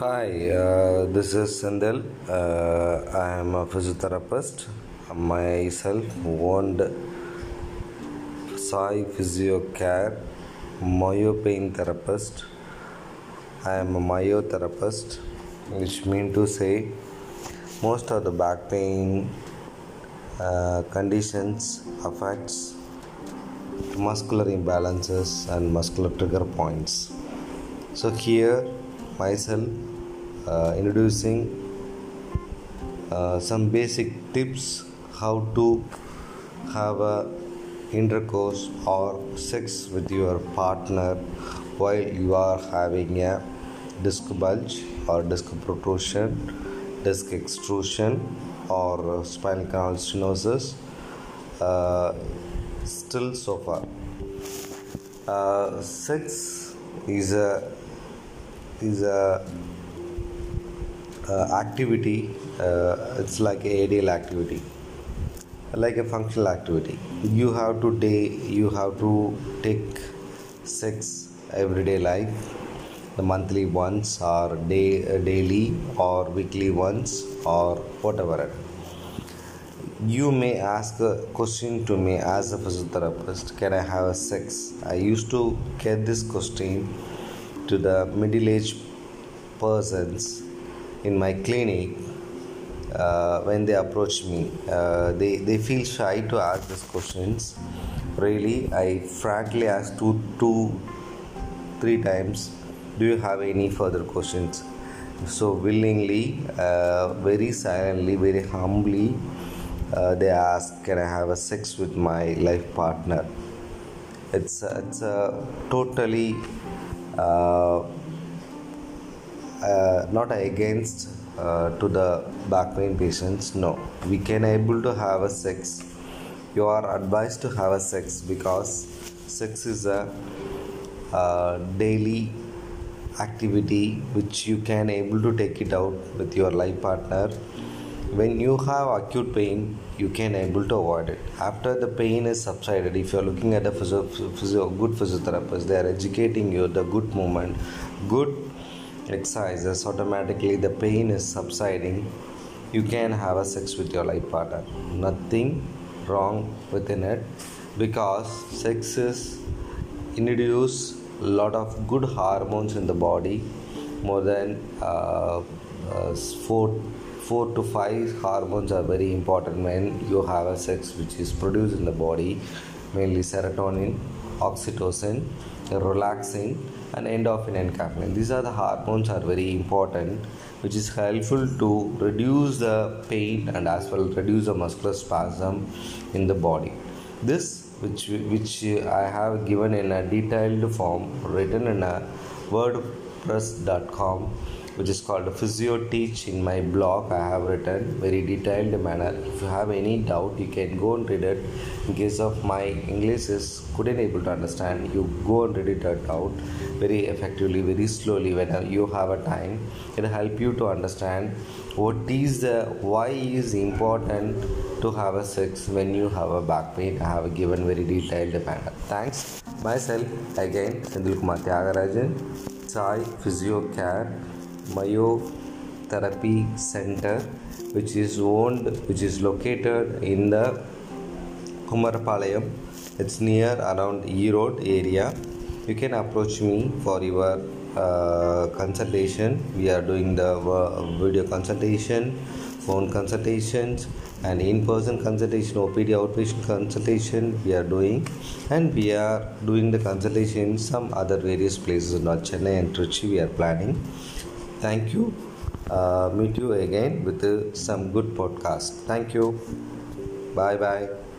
Hi, uh, this is Sendil. Uh, I am a physiotherapist. Myself owned Sai Physio Care, Myopain therapist. I am a myotherapist, which mean to say most of the back pain uh, conditions affects muscular imbalances and muscular trigger points. So here myself uh, introducing uh, some basic tips how to have a intercourse or sex with your partner while you are having a disc bulge or disc protrusion disc extrusion or spinal canal stenosis uh, still so far. Uh, sex is a is a activity uh, it's like a ideal activity like a functional activity. You have to day you have to take sex everyday life the monthly ones or day uh, daily or weekly ones or whatever. You may ask a question to me as a physiotherapist can i have a sex? I used to get this question to the middle-aged persons in my clinic uh, when they approach me. Uh, they, they feel shy to ask these questions. Really, I frankly ask two, two, three times, do you have any further questions? So willingly, uh, very silently, very humbly, uh, they ask, can I have a sex with my life partner? It's it's a totally uh, not against uh, to the back pain patients no. We can able to have a sex. You are advised to have a sex because sex is a uh, daily activity which you can able to take it out with your life partner. When you have acute pain you can able to avoid it. After the pain is subsided if you are looking at a physio, physio, good physiotherapist they are educating you the good movement good exercises automatically the pain is subsiding. You can have a sex with your life partner. Nothing wrong within it because sex is introduce a lot of good hormones in the body. More than uh, uh, four four to five hormones are very important when you have a sex which is produced in the body mainly serotonin oxytocin relaxin and endorphin and caffeine these are the hormones are very important which is helpful to reduce the pain and as well reduce the muscular spasm in the body. This which which i have given in a detailed form written in a wordpress.com which is called physio teach in my blog. I have written very detailed manner. If you have any doubt you can go and read it. In case of my english is couldn't able to understand you go and read it out very effectively very slowly. When you have a time it help you to understand what is the why is important to have a sex when you have a back pain. I have given very detailed manner. Thanks. Myself again sendil kumar tyagarajan. Sai physio care myotherapy center which is owned which is located in the Kumarpalayam it's near around E Road area. You can approach me for your uh, consultation. We are doing the uh, video consultation phone consultations and in-person consultation opd outpatient consultation we are doing. And we are doing the consultation in some other various places not chennai and trichy we are planning thank you. Uh, meet you again with uh, some good podcast. Thank you. Bye bye